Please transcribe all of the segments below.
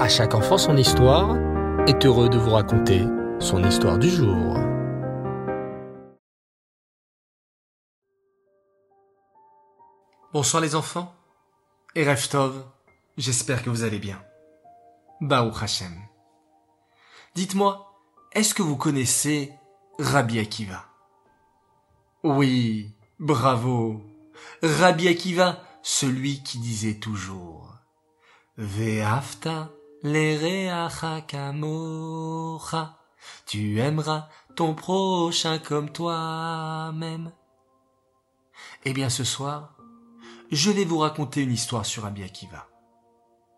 À chaque enfant son histoire est heureux de vous raconter son histoire du jour. Bonsoir les enfants et j'espère que vous allez bien. Baou Hashem. Dites-moi, est-ce que vous connaissez Rabbi Akiva? Oui, bravo. Rabbi Akiva, celui qui disait toujours Ve'afta. Tu aimeras ton prochain comme toi-même. Eh bien ce soir, je vais vous raconter une histoire sur Rabbi Akiva.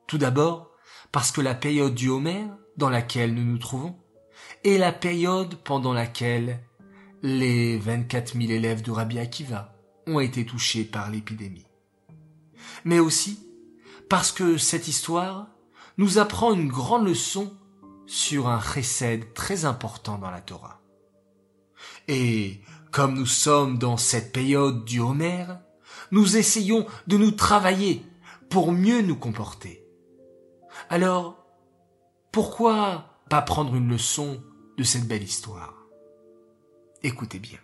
Tout d'abord, parce que la période du Homer, dans laquelle nous nous trouvons, est la période pendant laquelle les 24 000 élèves de Rabbi Akiva ont été touchés par l'épidémie. Mais aussi parce que cette histoire nous apprend une grande leçon sur un chesed très important dans la Torah. Et comme nous sommes dans cette période du Homer, nous essayons de nous travailler pour mieux nous comporter. Alors, pourquoi pas prendre une leçon de cette belle histoire? Écoutez bien.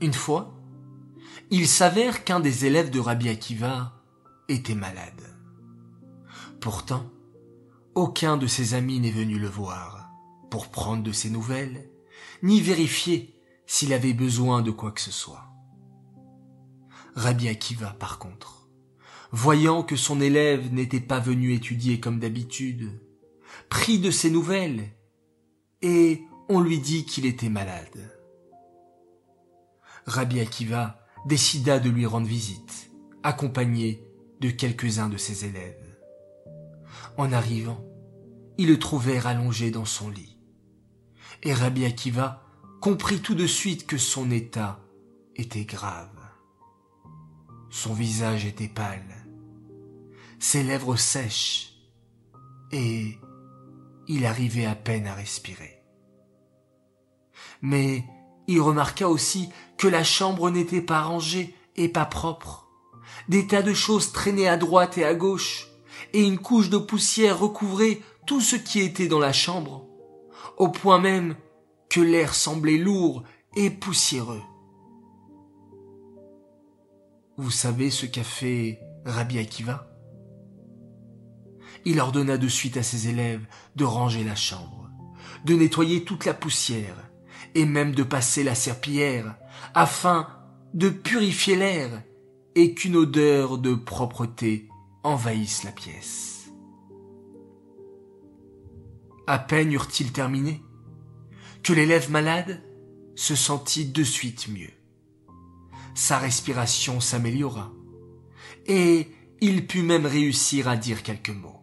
Une fois, il s'avère qu'un des élèves de Rabbi Akiva était malade. Pourtant, aucun de ses amis n'est venu le voir pour prendre de ses nouvelles, ni vérifier s'il avait besoin de quoi que ce soit. Rabbi Akiva, par contre, voyant que son élève n'était pas venu étudier comme d'habitude, prit de ses nouvelles, et on lui dit qu'il était malade. Rabbi Akiva décida de lui rendre visite, accompagné de quelques-uns de ses élèves. En arrivant, ils le trouvèrent allongé dans son lit. Et Rabbi Akiva comprit tout de suite que son état était grave. Son visage était pâle, ses lèvres sèches, et il arrivait à peine à respirer. Mais il remarqua aussi que la chambre n'était pas rangée et pas propre. Des tas de choses traînaient à droite et à gauche, et une couche de poussière recouvrait tout ce qui était dans la chambre, au point même que l'air semblait lourd et poussiéreux. Vous savez ce qu'a fait Rabbi Akiva? Il ordonna de suite à ses élèves de ranger la chambre, de nettoyer toute la poussière, et même de passer la serpillière, afin de purifier l'air et qu'une odeur de propreté envahisse la pièce. À peine eurent-ils terminé que l'élève malade se sentit de suite mieux sa respiration s'améliora, et il put même réussir à dire quelques mots.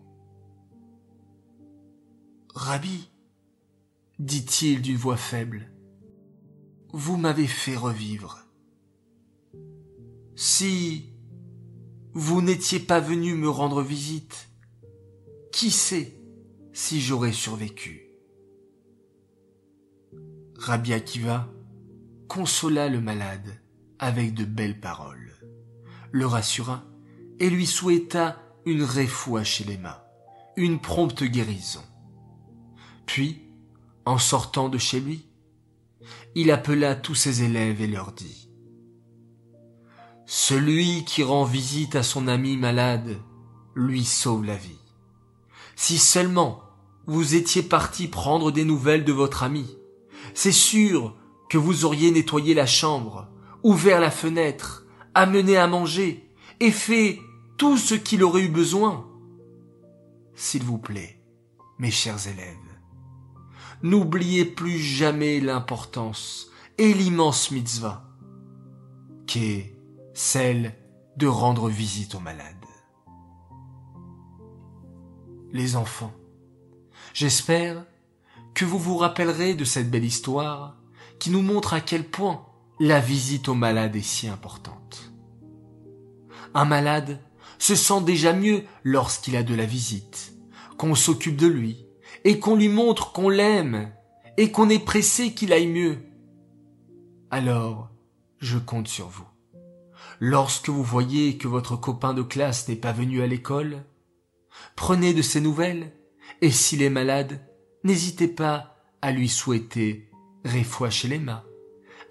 Rabbi, dit-il d'une voix faible, vous m'avez fait revivre. Si vous n'étiez pas venu me rendre visite, qui sait si j'aurais survécu? Rabbi Akiva consola le malade avec de belles paroles, le rassura et lui souhaita une réfoua chez les mains, une prompte guérison. Puis, en sortant de chez lui, il appela tous ses élèves et leur dit Celui qui rend visite à son ami malade lui sauve la vie. Si seulement vous étiez parti prendre des nouvelles de votre ami, c'est sûr que vous auriez nettoyé la chambre, ouvert la fenêtre, amené à manger et fait tout ce qu'il aurait eu besoin. S'il vous plaît, mes chers élèves, n'oubliez plus jamais l'importance et l'immense mitzvah qu'est celle de rendre visite aux malades. Les enfants, j'espère que vous vous rappellerez de cette belle histoire qui nous montre à quel point la visite au malade est si importante. Un malade se sent déjà mieux lorsqu'il a de la visite, qu'on s'occupe de lui, et qu'on lui montre qu'on l'aime, et qu'on est pressé qu'il aille mieux. Alors, je compte sur vous. Lorsque vous voyez que votre copain de classe n'est pas venu à l'école, Prenez de ses nouvelles, et s'il est malade, n'hésitez pas à lui souhaiter réfoua chez les mains,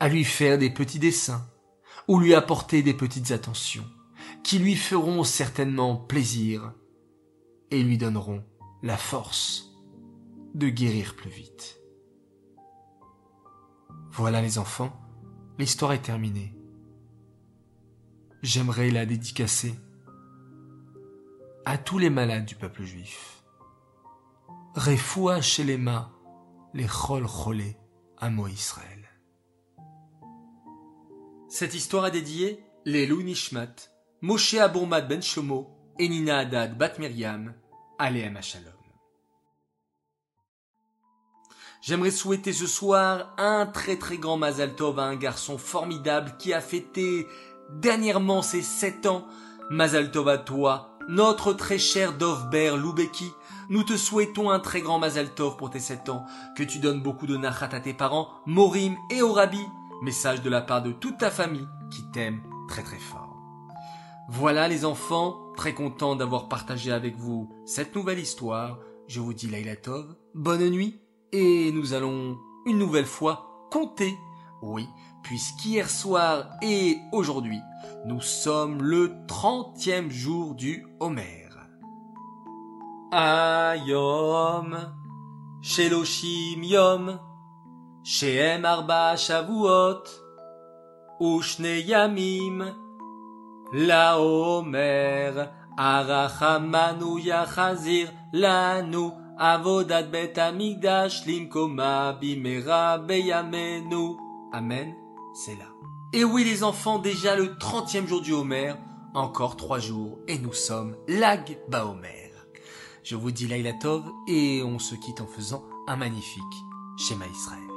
à lui faire des petits dessins, ou lui apporter des petites attentions, qui lui feront certainement plaisir et lui donneront la force de guérir plus vite. Voilà les enfants, l'histoire est terminée. J'aimerais la dédicacer à tous les malades du peuple juif. Refoua chez les les chol cholé à Israël. Cette histoire est dédiée les Nishmat, Moshe Abourmad ben Shomo et Nina Haddad bat Miriam, Shalom. J'aimerais souhaiter ce soir un très très grand Mazal Tov à un garçon formidable qui a fêté dernièrement ses sept ans. Mazal Tov à toi, notre très cher Dovber Loubeki. Nous te souhaitons un très grand Mazal Tov pour tes sept ans, que tu donnes beaucoup de nachat à tes parents, Morim et au Rabbi. Message de la part de toute ta famille qui t'aime très très fort. Voilà les enfants, très content d'avoir partagé avec vous cette nouvelle histoire. Je vous dis Laila Tov, bonne nuit et nous allons une nouvelle fois compter. Oui, puisqu'hier soir et aujourd'hui, nous sommes le trentième jour du Homer. Ayom, Sheloshim Yom, Shehem Arba Shavuot, Ushne Yamim, La Homer, Arachamanu Yachazir, Lanu, Avodat bet amigdash limkoma bimera beyamenu. Amen, c'est là. Et oui les enfants, déjà le trentième jour du Homer, encore trois jours, et nous sommes lag Baomer. Je vous dis Laila Tov, et on se quitte en faisant un magnifique schéma Israël.